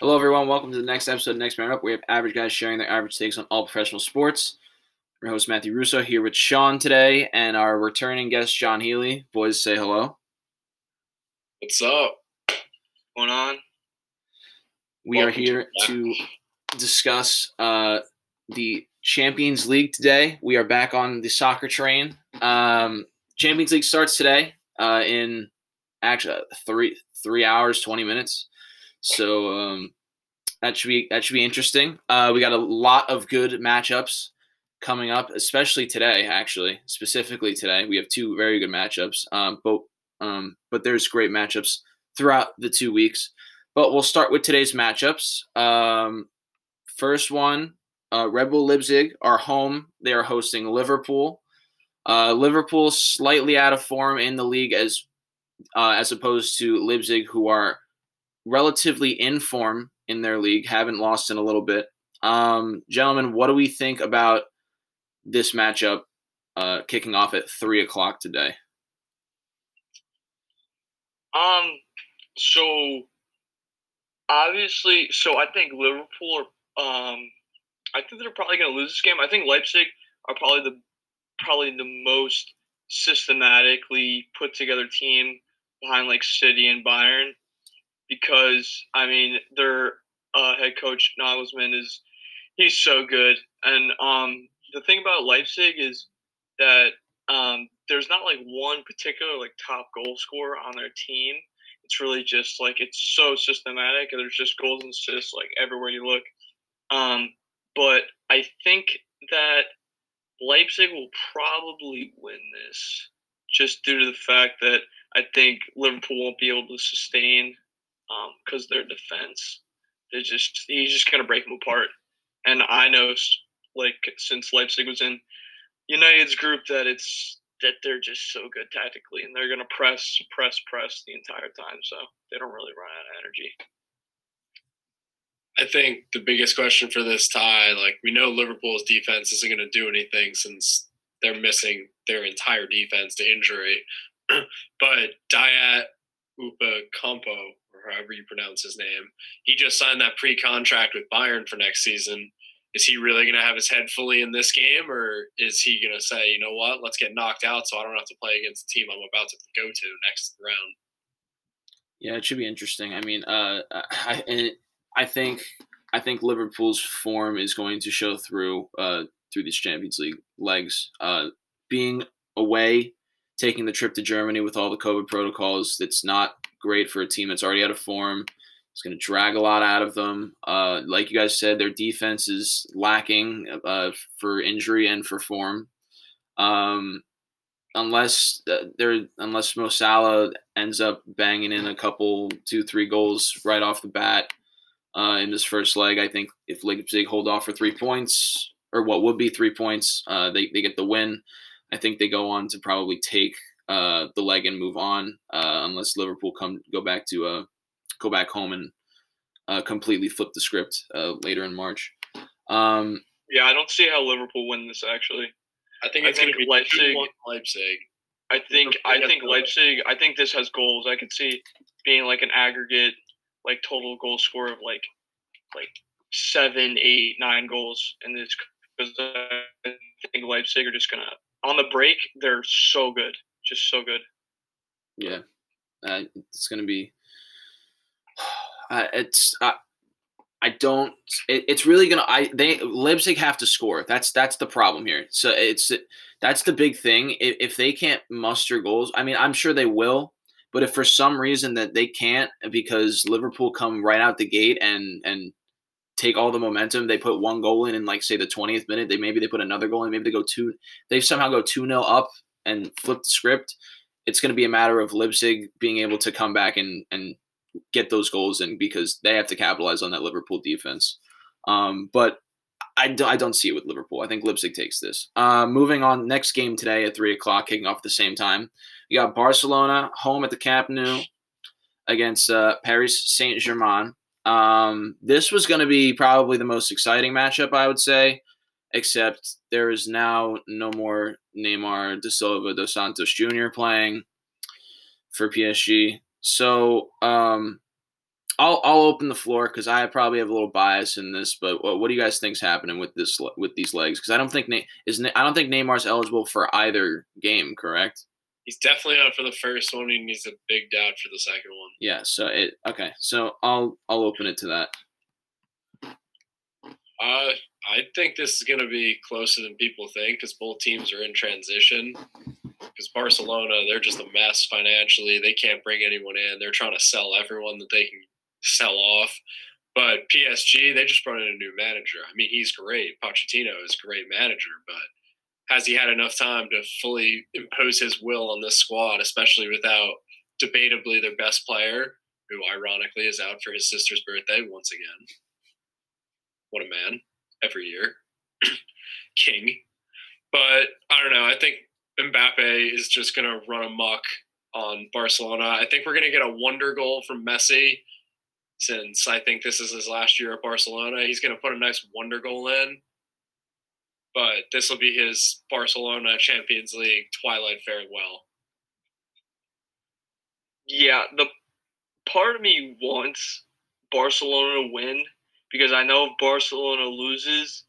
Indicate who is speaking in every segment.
Speaker 1: Hello, everyone. Welcome to the next episode of Next Man Up. We have average guys sharing their average takes on all professional sports. Your host Matthew Russo here with Sean today, and our returning guest John Healy. Boys, say hello.
Speaker 2: What's up? What's going on?
Speaker 1: We Welcome are here to, to discuss uh, the Champions League today. We are back on the soccer train. Um, Champions League starts today uh, in actually three three hours twenty minutes. So um, that should be that should be interesting. Uh, we got a lot of good matchups coming up, especially today. Actually, specifically today, we have two very good matchups. Um, but um, but there's great matchups throughout the two weeks. But we'll start with today's matchups. Um, first one, uh, Red Bull Leipzig are home. They are hosting Liverpool. Uh, Liverpool slightly out of form in the league as uh, as opposed to Leipzig, who are relatively in form in their league, haven't lost in a little bit. Um, gentlemen, what do we think about this matchup uh, kicking off at three o'clock today?
Speaker 2: Um, so obviously, so I think Liverpool are. Um, I think they're probably going to lose this game. I think Leipzig are probably the probably the most systematically put together team behind like City and Bayern because I mean their uh, head coach Nagelsmann is he's so good, and um, the thing about Leipzig is that um, there's not like one particular like top goal scorer on their team. It's really just like it's so systematic, and there's just goals and assists like everywhere you look. Um, but I think that Leipzig will probably win this just due to the fact that I think Liverpool won't be able to sustain because um, their defense. They just he's just gonna break them apart. And I know, like since Leipzig was in United's group, that it's that they're just so good tactically, and they're gonna press, press, press the entire time. So they don't really run out of energy.
Speaker 3: I think the biggest question for this tie, like we know Liverpool's defense isn't going to do anything since they're missing their entire defense to injury. but Dayot Upamecano or however you pronounce his name. He just signed that pre-contract with Bayern for next season. Is he really going to have his head fully in this game, or is he going to say, you know what, let's get knocked out so I don't have to play against the team I'm about to go to next round?
Speaker 1: Yeah, it should be interesting. I mean, uh, I I think I think Liverpool's form is going to show through uh, through these Champions League legs. Uh, being away, taking the trip to Germany with all the COVID protocols, it's not great for a team that's already out of form. It's going to drag a lot out of them. Uh, like you guys said, their defense is lacking uh, for injury and for form. Um, unless uh, there, unless Mo Salah ends up banging in a couple, two, three goals right off the bat uh, in this first leg, I think if Leipzig hold off for three points, or what would be three points, uh, they they get the win. I think they go on to probably take uh, the leg and move on, uh, unless Liverpool come go back to uh, go back home and uh, completely flip the script uh, later in March. Um,
Speaker 2: yeah, I don't see how Liverpool win this. Actually,
Speaker 3: I think it's going to be Leipzig. Leipzig.
Speaker 2: I think I think Leipzig. I think this has goals. I could see being like an aggregate, like total goal score of like like seven, eight, nine goals in this because I think Leipzig are just gonna on the break. They're so good just so good.
Speaker 1: Yeah, uh, it's gonna be. Uh, it's uh, I don't. It, it's really gonna. I they Leipzig have to score. That's that's the problem here. So it's that's the big thing. If, if they can't muster goals, I mean, I'm sure they will. But if for some reason that they can't, because Liverpool come right out the gate and and take all the momentum, they put one goal in in like say the 20th minute. They maybe they put another goal in. Maybe they go two. They somehow go two 0 up and flip the script, it's going to be a matter of Leipzig being able to come back and and get those goals in because they have to capitalize on that Liverpool defense. Um, but I, do, I don't see it with Liverpool. I think Leipzig takes this. Uh, moving on, next game today at 3 o'clock, kicking off the same time. You got Barcelona home at the Camp Nou against uh, Paris Saint Germain. Um, this was going to be probably the most exciting matchup, I would say except there is now no more Neymar da Silva dos Santos Jr. playing for PSG. So um, I'll I'll open the floor because I probably have a little bias in this. But what, what do you guys think's happening with this with these legs? Because I don't think Ne- is Ne- I don't think Neymar's eligible for either game. Correct?
Speaker 3: He's definitely out for the first one. He needs a big doubt for the second one.
Speaker 1: Yeah. So it okay. So I'll I'll open it to that.
Speaker 3: Uh, I think this is going to be closer than people think because both teams are in transition. Because Barcelona, they're just a mess financially. They can't bring anyone in. They're trying to sell everyone that they can sell off. But PSG, they just brought in a new manager. I mean, he's great. Pochettino is a great manager, but has he had enough time to fully impose his will on this squad, especially without debatably their best player, who ironically is out for his sister's birthday once again? What a man every year. King. But I don't know. I think Mbappe is just going to run amok on Barcelona. I think we're going to get a wonder goal from Messi since I think this is his last year at Barcelona. He's going to put a nice wonder goal in. But this will be his Barcelona Champions League twilight farewell.
Speaker 2: Yeah, the part of me wants Barcelona to win because I know if Barcelona loses,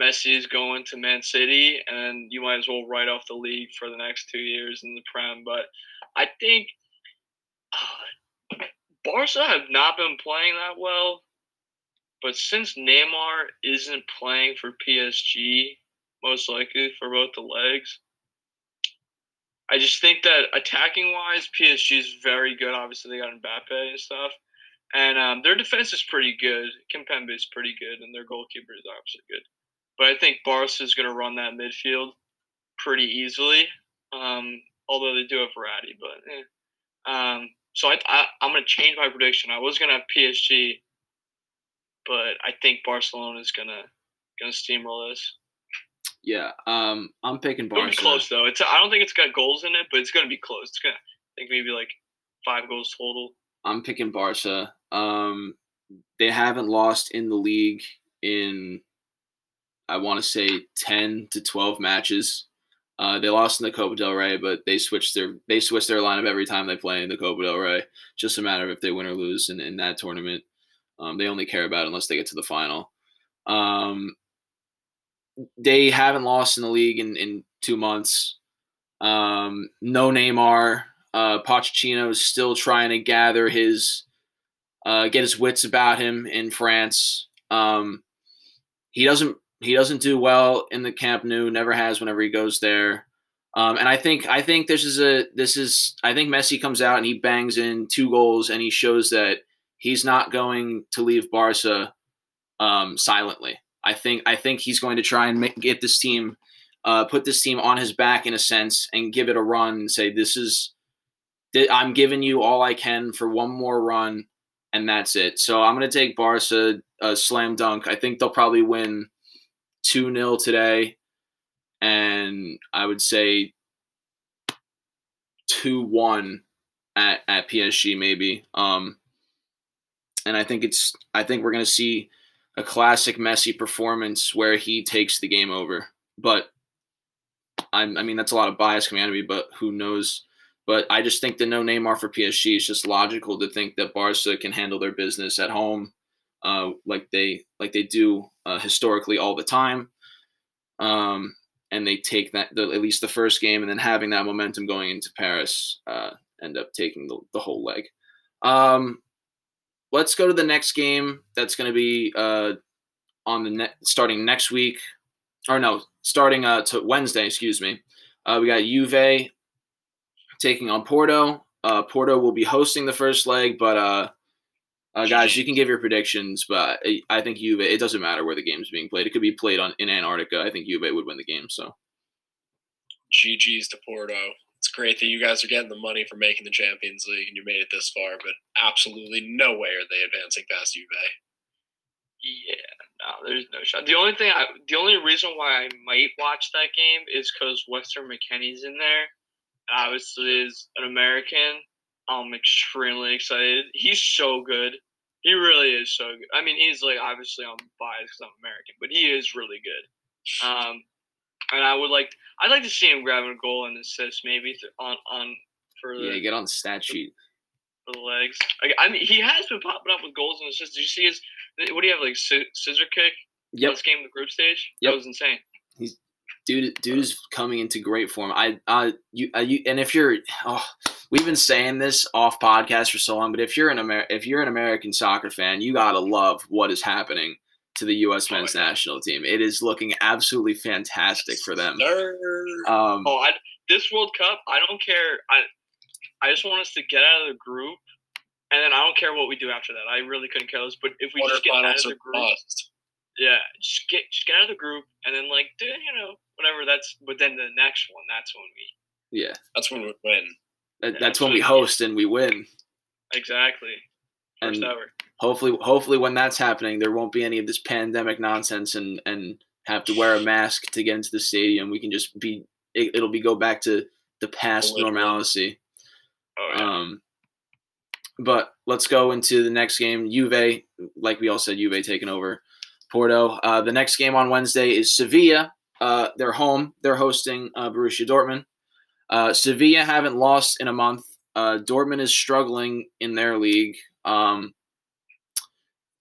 Speaker 2: Messi is going to Man City, and you might as well write off the league for the next two years in the Prem. But I think uh, Barca have not been playing that well. But since Neymar isn't playing for PSG, most likely for both the legs, I just think that attacking wise, PSG is very good. Obviously, they got Mbappe and stuff. And um, their defense is pretty good. Kimpembe is pretty good, and their goalkeeper is obviously good. But I think Barca is going to run that midfield pretty easily. Um, although they do have Verratti, but eh. um, so I, I I'm going to change my prediction. I was going to have PSG, but I think Barcelona is going to going to steamroll this.
Speaker 1: Yeah, um, I'm picking
Speaker 2: It'll be close though. It's I don't think it's got goals in it, but it's going to be close. It's to I think maybe like five goals total.
Speaker 1: I'm picking Barca. Um, they haven't lost in the league in, I want to say, ten to twelve matches. Uh, they lost in the Copa del Rey, but they switched their they switch their lineup every time they play in the Copa del Rey. Just a matter of if they win or lose in, in that tournament. Um, they only care about it unless they get to the final. Um, they haven't lost in the league in, in two months. Um, no Neymar. Uh, Pochettino is still trying to gather his, uh, get his wits about him in France. Um, he doesn't he doesn't do well in the Camp Nou. Never has whenever he goes there. Um, and I think I think this is a this is I think Messi comes out and he bangs in two goals and he shows that he's not going to leave Barca um, silently. I think I think he's going to try and make, get this team, uh, put this team on his back in a sense, and give it a run and say this is I'm giving you all I can for one more run, and that's it. So I'm going to take Barca a slam dunk. I think they'll probably win 2 0 today. And I would say 2 1 at, at PSG, maybe. Um, and I think it's, I think we're going to see a classic Messi performance where he takes the game over. But I'm, I mean, that's a lot of bias coming out of me, but who knows? But I just think the no Neymar for PSG is just logical to think that Barca can handle their business at home, uh, like they like they do uh, historically all the time, um, and they take that the, at least the first game, and then having that momentum going into Paris, uh, end up taking the, the whole leg. Um, let's go to the next game. That's going to be uh, on the net starting next week, or no, starting uh, to Wednesday. Excuse me. Uh, we got Juve taking on Porto. Uh, Porto will be hosting the first leg, but uh, uh, guys, you can give your predictions. But I, I think Juve. It doesn't matter where the game's being played. It could be played on in Antarctica. I think Juve would win the game. So,
Speaker 3: GG's to Porto. It's great that you guys are getting the money for making the Champions League and you made it this far, but absolutely no way are they advancing past Juve.
Speaker 2: Yeah, no, there's no shot. The only thing, I, the only reason why I might watch that game is because Weston McKennie's in there. Obviously, is an American. I'm extremely excited. He's so good. He really is so good. I mean, he's like obviously I'm biased because I'm American, but he is really good. Um, and I would like, I'd like to see him grab a goal and assist maybe th- on on for the
Speaker 1: yeah, get on the stat sheet.
Speaker 2: for the legs. I, I mean, he has been popping up with goals and assists. Did you see his? What do you have like scissor kick?
Speaker 1: Yep.
Speaker 2: Last game of the group stage.
Speaker 1: Yep.
Speaker 2: That was insane.
Speaker 1: He's dude dude is coming into great form i uh you, uh, you and if you're oh we've been saying this off podcast for so long but if you're an Amer- if you're an american soccer fan you gotta love what is happening to the us
Speaker 2: Oh,
Speaker 1: men's
Speaker 2: yeah.
Speaker 1: national team it is looking absolutely fantastic for them um
Speaker 2: Oh, I, this World Cup, I don't care. I I just want us to get out of the group, and then I don't care what we do after that. I really couldn't care less. But if we just get out of the group,
Speaker 3: bust.
Speaker 2: yeah, just get just get out of the group, and then like do you know whatever. That's but then the next one, that's when we
Speaker 1: yeah
Speaker 3: That's when we win.
Speaker 1: that,
Speaker 2: Yeah,
Speaker 1: that's when we
Speaker 2: absolutely.
Speaker 1: host and we win
Speaker 2: exactly first
Speaker 1: And-
Speaker 2: ever.
Speaker 1: Hopefully hopefully when that's happening there won't be any of this pandemic nonsense and and have to wear a mask to get into the stadium we can just be it, it'll be go back to the past normalcy
Speaker 2: Oh yeah.
Speaker 1: Um, but let's go into the next game. Juve, like we all said, Juve taking over Porto. Uh, the next game on Wednesday is Sevilla. Uh, they're home. They're hosting uh, Borussia Dortmund. Uh, Sevilla haven't lost in a month. Uh, Dortmund is struggling in their league. Um,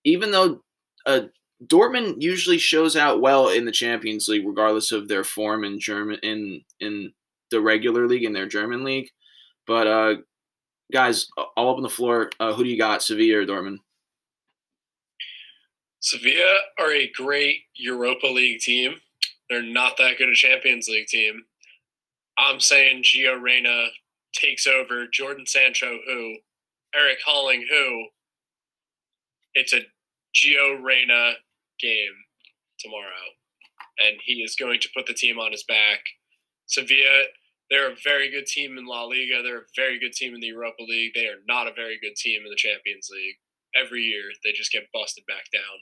Speaker 1: even though uh, Dortmund usually shows out well in the Champions League, regardless of their form in German in in the regular league in their German league. But uh, guys, all up on the floor. Uh, who do you got, Sevilla or Dortmund?
Speaker 3: Sevilla are a great Europa League team. They're not that good a Champions League team. I'm saying Gio Reyna takes over Jadon Sancho, who Eric Haaland, who it's a Gio Reyna game tomorrow, and he is going to put the team on his back. Sevilla, they're a very good team in La Liga. They're a very good team in the Europa League. They are not a very good team in the Champions League. Every year, they just get busted back down.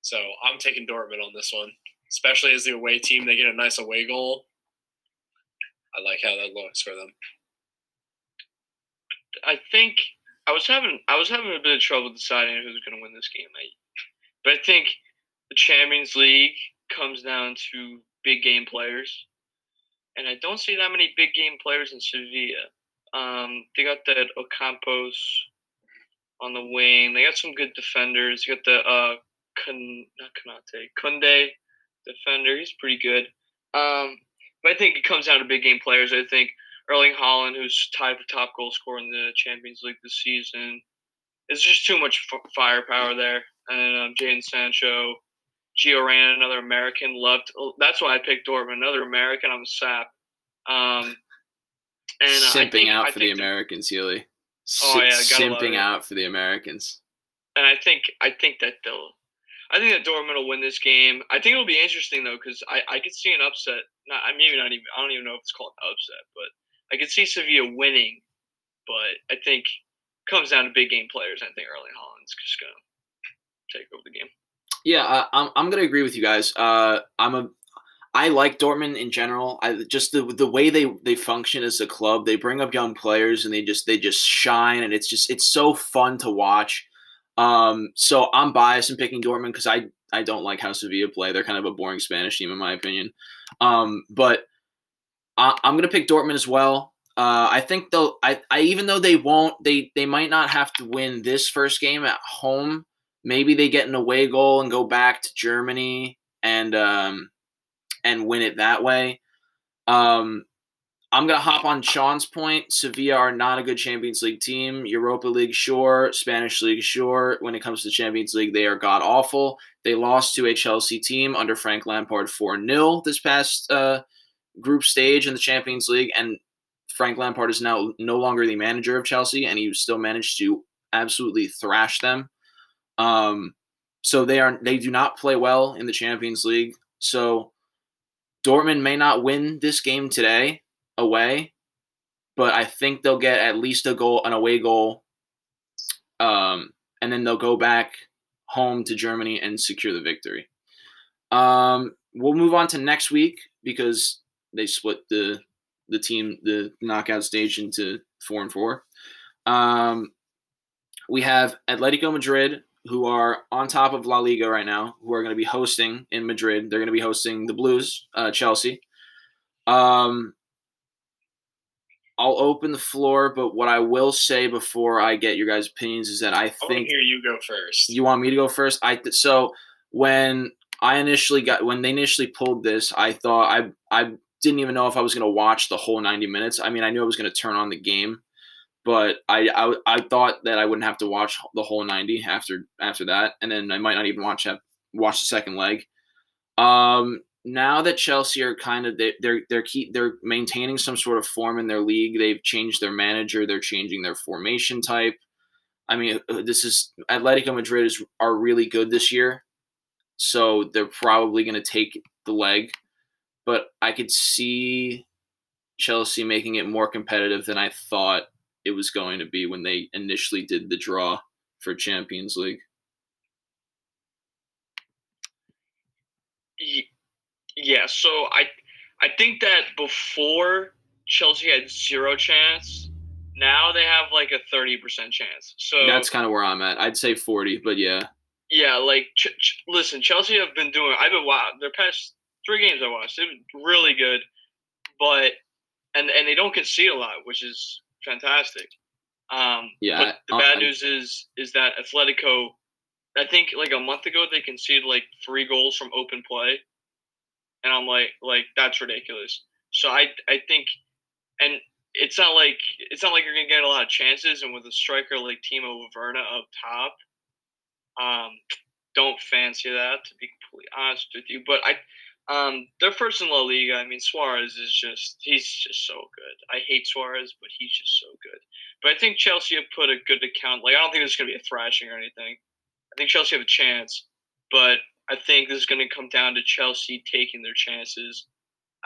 Speaker 3: So I'm taking Dortmund on this one, especially as the away team. They get a nice away goal. I like how that looks for them.
Speaker 2: I think I was having I was having a bit of trouble deciding who's going to win this game. I, but I think the Champions League comes down to big game players, and I don't see that many big game players in Sevilla. Um, they got that Ocampos on the wing. They got some good defenders. You got the uh, Kun, not Kanate, Kunde defender. He's pretty good. Um, but I think it comes down to big game players. I think Erling Haaland, who's tied for top goal scorer in the Champions League this season. It's just too much f- firepower there. And um, Jadon Sancho, Gio Reyna, another American. Loved. That's why I picked Dortmund, another American. I'm a sap. Um, and uh,
Speaker 1: simping
Speaker 2: think-
Speaker 1: out for the Americans, Healy.
Speaker 2: Oh, yeah,
Speaker 1: simping out for the Americans.
Speaker 2: and I think I think that they'll. I think that Dortmund will win this game. I think it'll be interesting though because I, I could see an upset. Not I maybe not even I don't even know if it's called an upset, but I could see Sevilla winning. But I think it comes down to big game players. I think Erling Haaland's just gonna take over the game.
Speaker 1: Yeah, I, I'm I'm gonna agree with you guys. Uh, I'm a I like Dortmund in general. I just the the way they they function as a club. They bring up young players and they just they just shine, and it's just it's so fun to watch. Um, so I'm biased in picking Dortmund because I I don't like how Sevilla play. They're kind of a boring Spanish team in my opinion. Um, but I, I'm gonna pick Dortmund as well. Uh, I think they'll. I, I even though they won't, they they might not have to win this first game at home. Maybe they get an away goal and go back to Germany and um, and win it that way. Um, I'm gonna hop on Sean's point. Sevilla are not a good Champions League team. Europa League, sure. Spanish League, sure. When it comes to the Champions League, they are god awful. They lost to a Chelsea team under Frank Lampard 4 0 this past uh, group stage in the Champions League. And Frank Lampard is now no longer the manager of Chelsea, and he still managed to absolutely thrash them. Um, so they are they do not play well in the Champions League. So Dortmund may not win this game today away, but I think they'll get at least a goal, an away goal, um, and then they'll go back home to Germany and secure the victory. Um, we'll move on to next week because they split the the team the knockout stage into four and four. Um, we have Atletico Madrid who are on top of La Liga right now, who are going to be hosting in Madrid. They're going to be hosting the Blues, uh, Chelsea. Um, I'll open the floor, but what I will say before I get your guys' opinions is that I
Speaker 3: I want to
Speaker 1: think
Speaker 3: hear you go first.
Speaker 1: you want me to go first. I th- so when I initially got when they initially pulled this, I thought I I didn't even know if I was going to watch the whole 90 minutes. I mean, I knew I was going to turn on the game, but I, I I thought that I wouldn't have to watch the whole 90 after after that, and then I might not even watch that watch the second leg. Um, now that Chelsea are kind of they, they're they're keep they're maintaining some sort of form in their league. They've changed their manager. They're changing their formation type. I mean, uh, this is Atletico Madrid is are really good this year, so they're probably going to take the leg. But I could see Chelsea making it more competitive than I thought it was going to be when they initially did the draw for Champions League.
Speaker 2: Yeah, so I I think that before Chelsea had zero chance. Now they have like a thirty percent chance. So
Speaker 1: That's kind of where I'm at. I'd say 40, but yeah.
Speaker 2: yeah, like ch- ch- listen, Chelsea have been doing. I've been wow. Their past three games I watched, they've been really good, but and and they don't concede a lot, which is fantastic. Um,
Speaker 1: Yeah,
Speaker 2: the
Speaker 1: I-
Speaker 2: bad
Speaker 1: I-
Speaker 2: news is is that Atletico. I think like a month ago they conceded like three goals from open play, and I'm like like that's ridiculous. So I I think, and it's not like it's not like you're gonna get a lot of chances, and with a striker like Timo Werner up top, um, don't fancy that to be completely honest with you. But I, um, they're first in La Liga. I mean Suarez is just he's just so good. I hate Suarez, but he's just so good. But I think Chelsea have put a good account. Like I don't think there's gonna be a thrashing or anything. I think Chelsea have a chance, but I think this is going to come down to Chelsea taking their chances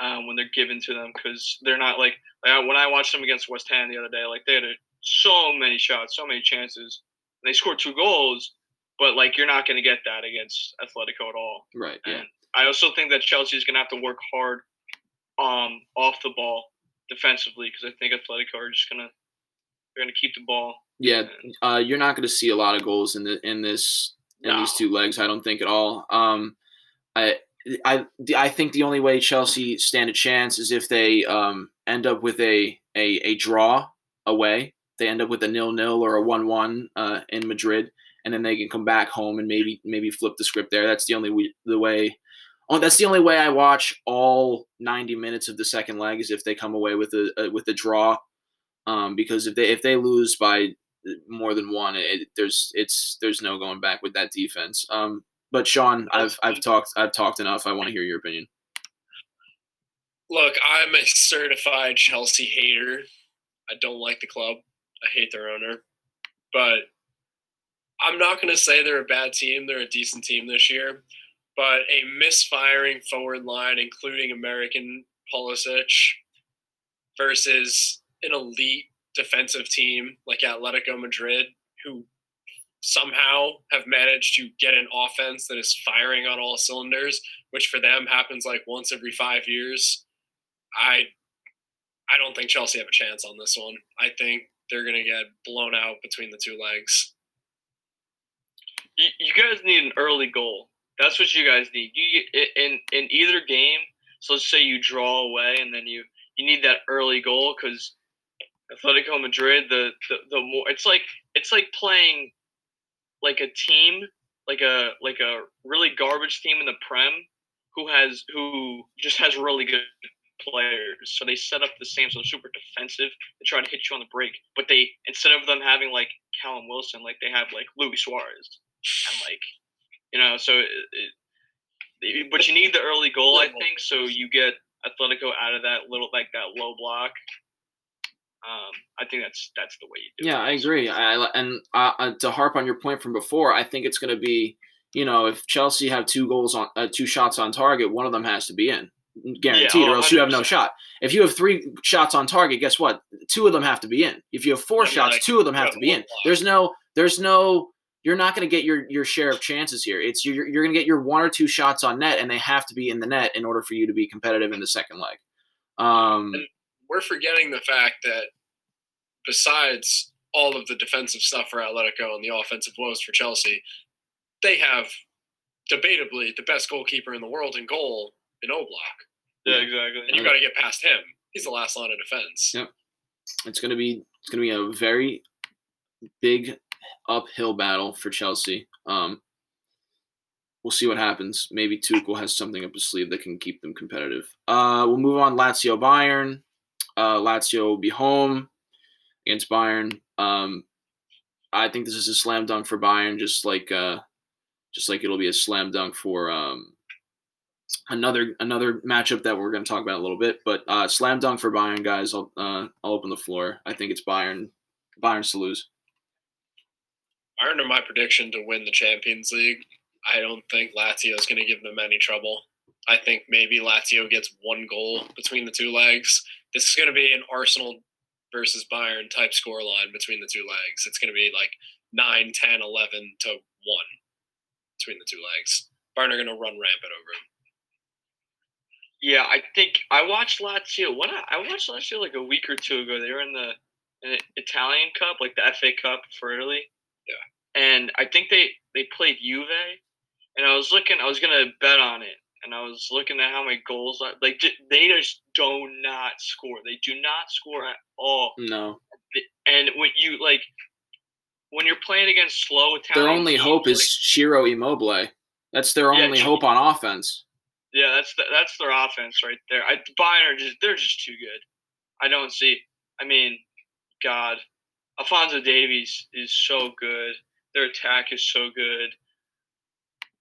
Speaker 2: um, when they're given to them because they're not like, like when I watched them against West Ham the other day, like they had a, so many shots, so many chances, and they scored two goals, but like you're not going to get that against Atletico at all.
Speaker 1: Right. Yeah.
Speaker 2: And I also think that Chelsea is going to have to work hard um, off the ball defensively because I think Atletico are just going to they're going to keep the ball.
Speaker 1: Yeah. Uh, you're not going to see a lot of goals in the in this in
Speaker 2: No.
Speaker 1: these two legs. I don't think at all. Um, I I I think the only way Chelsea stand a chance is if they um end up with a a, a draw away. They end up with a nil nil or a one one uh, in Madrid, and then they can come back home and maybe maybe flip the script there. That's the only we, the way. Oh, that's the only way I watch all 90 minutes of the second leg is if they come away with a, a with a draw. Um, because if they if they lose by more than one, it, there's it's there's no going back with that defense. Um, but Sean, I've I've talked I've talked enough. I want to hear your opinion.
Speaker 3: Look, I'm a certified Chelsea hater. I don't like the club. I hate their owner. But I'm not going to say they're a bad team. They're a decent team this year. But a misfiring forward line, including American Pulisic, versus an elite defensive team like Atletico Madrid, who somehow have managed to get an offense that is firing on all cylinders, which for them happens like once every five years. I I don't think Chelsea have a chance on this one. I think they're to get blown out between the two legs.
Speaker 2: you, you guys need an early goal. That's what you guys need. You in in either game. So let's say you draw away, and then you you need that early goal because Atletico Madrid. The, the the more it's like it's like playing like a team, like a like a really garbage team in the Prem, who has who just has really good players. So they set up the same, so super defensive. They try to hit you on the break, but they instead of them having like Callum Wilson, like they have like Luis Suarez, and like you know, so it, it, but you need the early goal, I think, so you get Atletico out of that little like that low block. Um, I think that's that's the way you do it.
Speaker 1: Yeah, I agree. I, and uh, uh, to harp on your point from before, I think it's going to be, you know, if Chelsea have two goals on uh, two shots on target, one of them has to be in, guaranteed,
Speaker 2: oh,
Speaker 1: or else you have no shot. If you have three shots on target, guess what? Two of them have to be in. If you have four
Speaker 3: I mean,
Speaker 1: shots,
Speaker 3: like,
Speaker 1: two of them have
Speaker 3: have
Speaker 1: to be in.
Speaker 3: block.
Speaker 1: There's no, there's no. You're not going to get your your share of chances here. It's you're you're going to get your one or two shots on net, and they have to be in the net in order for you to be competitive in the second leg. Um,
Speaker 3: We're forgetting the fact that besides all of the defensive stuff for Atletico and the offensive woes for Chelsea, they have debatably the best goalkeeper in the world in goal in Oblak.
Speaker 2: Yeah, exactly.
Speaker 3: And you got to get past him. He's the last line of defense.
Speaker 1: Yep. it's gonna be it's gonna be a very big uphill battle for Chelsea. Um, we'll see what happens. Maybe Tuchel has something up his sleeve that can keep them competitive. Uh, we'll move on. Lazio Bayern. Uh, Lazio will be home against Bayern. Um, I think this is a slam dunk for Bayern, just like uh, just like it'll be a slam dunk for um, another another matchup that we're going to talk about a little bit. But uh, slam dunk for Bayern, guys. I'll uh, I'll open the floor. I think it's Bayern Bayern to lose.
Speaker 3: Bayern are my prediction to win the Champions League. I don't think Lazio is going to give them any trouble. I think maybe Lazio gets one goal between the two legs. This is going to be an Arsenal versus Bayern type scoreline between the two legs. It's going to be like 9, 10, 11 to 1 between the two legs. Bayern are going to run rampant over them.
Speaker 2: Yeah, I think I watched Lazio. When I, I watched Lazio like a week or two ago, they were in the, in the Italian Cup, like the FA Cup for Italy. And I think they they played Juve, and I was looking. I was gonna bet on it, and I was looking at how many goals. Like they just do not score. They do not score at all.
Speaker 1: No.
Speaker 2: And when you like, when you're playing against slow Italian,
Speaker 1: their only
Speaker 2: teams,
Speaker 1: hope
Speaker 2: like,
Speaker 1: is Ciro Immobile. That's their
Speaker 2: Yeah,
Speaker 1: only hope on offense.
Speaker 2: Yeah, that's the, that's their offense right there. I, Bayern are just they're just too good. I don't see. I mean, God, Alphonso Davies is so good. Their attack is so good.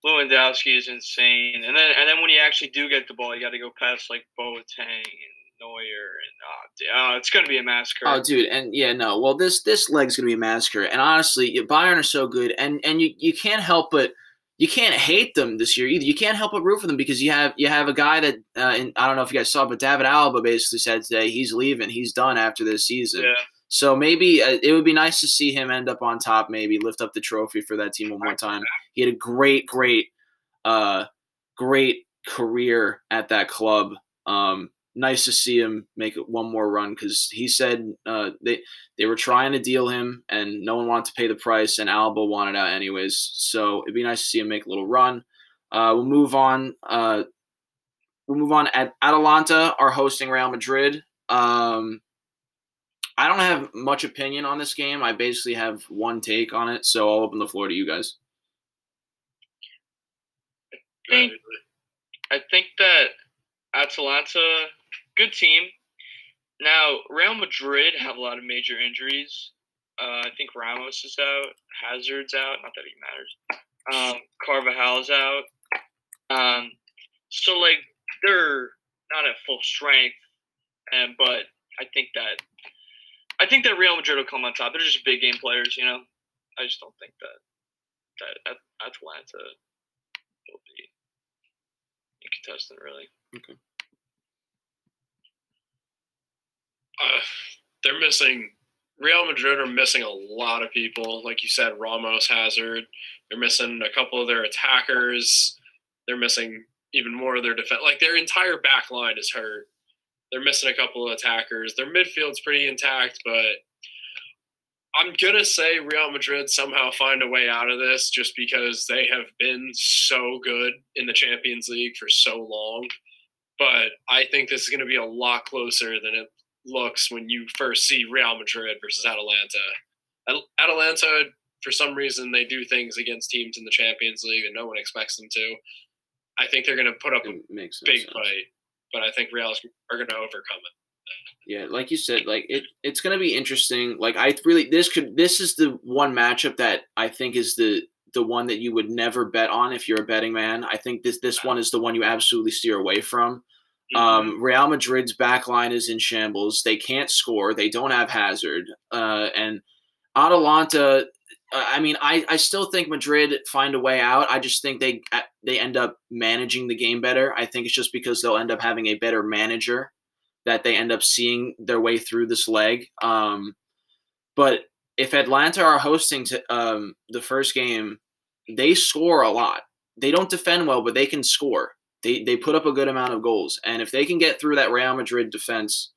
Speaker 2: Lewandowski is insane. And then and then when you actually do get the ball, you got to go past like Boateng and Neuer and uh, it's going to be a massacre.
Speaker 1: Oh, dude, and yeah, no. Well, this this leg's gonna be a massacre, and honestly, Bayern are so good, and and you you can't help but you can't hate them this year either. You can't help but root for them because you have you have a guy that uh, and I don't know if you guys saw, but David Alaba basically said today he's leaving, he's done after this season.
Speaker 2: yeah.
Speaker 1: So maybe uh, it would be nice to see him end up on top, maybe lift up the trophy for that team one more time. He had a great, great, uh, great career at that club. Um, nice to see him make it one more run because he said uh, they they were trying to deal him and no one wanted to pay the price, and Alaba wanted out anyways. So it'd be nice to see him make a little run. Uh, we'll move on. Uh, we'll move on. At Atalanta are hosting Real Madrid. Um, I don't have much opinion on this game. I basically have one take on it, so I'll open the floor to you guys.
Speaker 2: I think that Atalanta, good team. Now Real Madrid have a lot of major injuries. Uh, I think Ramos is out, Hazard's out. Not that he matters. Um, Carvajal's out. Um, so like they're not at full strength, and but I think that I think that Real Madrid will come on top. They're just big game players, you know. I just don't think that that At- Atalanta will be incontestant, really.
Speaker 3: uh, they're missing. Real Madrid are missing a lot of people, like you said, Ramos, Hazard. They're missing a couple of their attackers. They're missing even more of their defense. Like their entire back line is hurt. They're missing a couple of attackers. Their midfield's pretty intact, but I'm gonna say Real Madrid somehow find a way out of this just because they have been so good in the Champions League for so long. But I think this is going to be a lot closer than it looks when you first see Real Madrid versus Atalanta. At- Atalanta, for some reason, they do things against teams in the Champions League that no one expects them to. I think they're going to put up a
Speaker 1: It makes
Speaker 3: big
Speaker 1: sense.
Speaker 3: fight, but I think Real are going to overcome it.
Speaker 1: Yeah, like you said, like it, it's gonna be interesting. Like I really, this could, this is the one matchup that I think is the the one that you would never bet on if you're a betting man. I think this this one is the one you absolutely steer away from. Um, Real Madrid's back line is in shambles. They can't score. They don't have Hazard. Uh, and Atalanta, I mean, I, I still think Madrid find a way out. I just think they uh, they end up managing the game better. I think it's just because they'll end up having a better manager that they end up seeing their way through this leg. Um, but if Atalanta are hosting to um, the first game, they score a lot. They don't defend well, but they can score. They they put up a good amount of goals, and if they can get through that Real Madrid defense,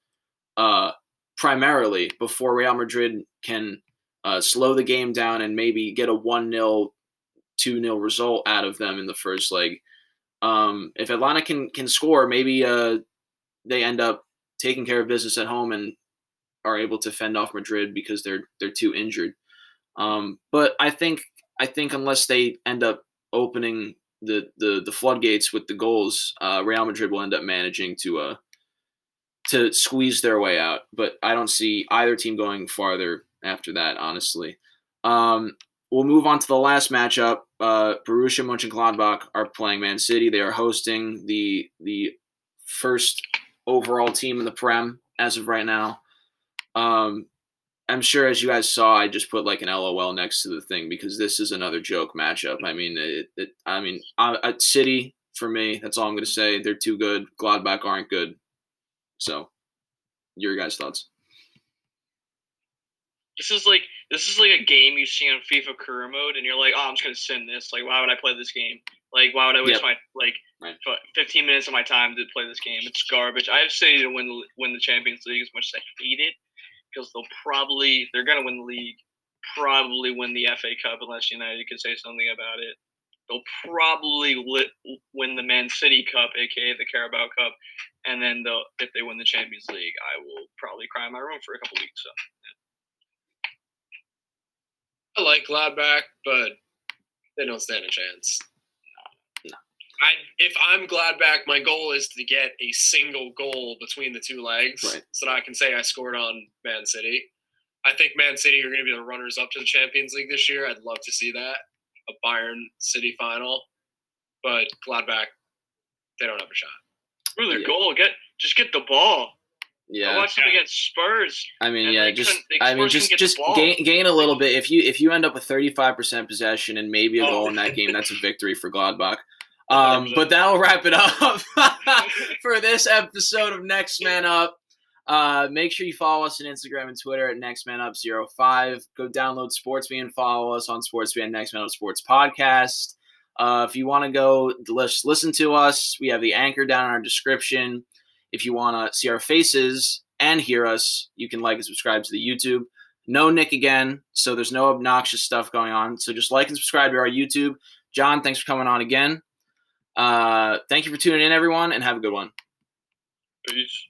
Speaker 1: uh, primarily before Real Madrid can uh, slow the game down and maybe get a one 0 two 0 result out of them in the first leg. Um, if Atalanta can can score, maybe uh, they end up taking care of business at home and are able to fend off Madrid because they're they're too injured. Um, but I think I think unless they end up opening the the, the floodgates with the goals, uh, Real Madrid will end up managing to uh to squeeze their way out. But I don't see either team going farther after that, honestly. Um, we'll move on to the last matchup. Uh, Borussia Mönchengladbach are playing Man City. They are hosting the the first overall team in the Prem as of right now. Um, I'm sure as you guys saw, I just put like an LOL next to the thing because this is another joke matchup. I mean, it, it I mean, uh, at City for me, that's all I'm going to say. They're too good. Gladbach aren't good. So, your guys' thoughts?
Speaker 2: This is like this is like a game you see on FIFA career mode, and you're like, oh, I'm just gonna send this. Like, why would I play this game? Like, why would I waste yep. my like right. 15 minutes of my time to play this game? It's garbage. I have City to win the win the Champions League as much as I hate it, because they'll probably they're gonna win the league, probably win the FA Cup unless United can say something about it. They'll probably lit, win the Man City Cup, aka the Carabao Cup, and then they'll if they win the Champions League, I will probably cry in my room for a couple weeks. So. Yeah.
Speaker 3: I like Gladbach, but they don't stand a chance. No. I if I'm Gladbach, my goal is to get a single goal between the two legs, right. so that I can say I scored on Man City. I think Man City are going to be the runners up to the Champions League this year. I'd love to see that a Bayern City final, but Gladbach they don't have a shot.
Speaker 2: Ooh, their yeah. goal get just get the ball. Yeah, I watched them against Spurs.
Speaker 1: I mean, yeah, just I mean, just just gain, gain a little bit. If you if you end up with thirty five percent possession and maybe a goal oh. in that game, that's a victory for Gladbach. Um, but that'll wrap it up for this episode of Next Man Up. Uh, make sure you follow us on Instagram and Twitter at Next Man Up 05. Go download Sportsby and follow us on Sportsby and Next Man Up Sports Podcast. Uh, if you want to go listen to us, we have the anchor down in our description. If you want to see our faces and hear us, you can like and subscribe to the YouTube. No Nick again, so there's no obnoxious stuff going on. So just like and subscribe to our YouTube. John, thanks for coming on again. Uh, thank you for tuning in, everyone, and have a good one.
Speaker 2: Peace.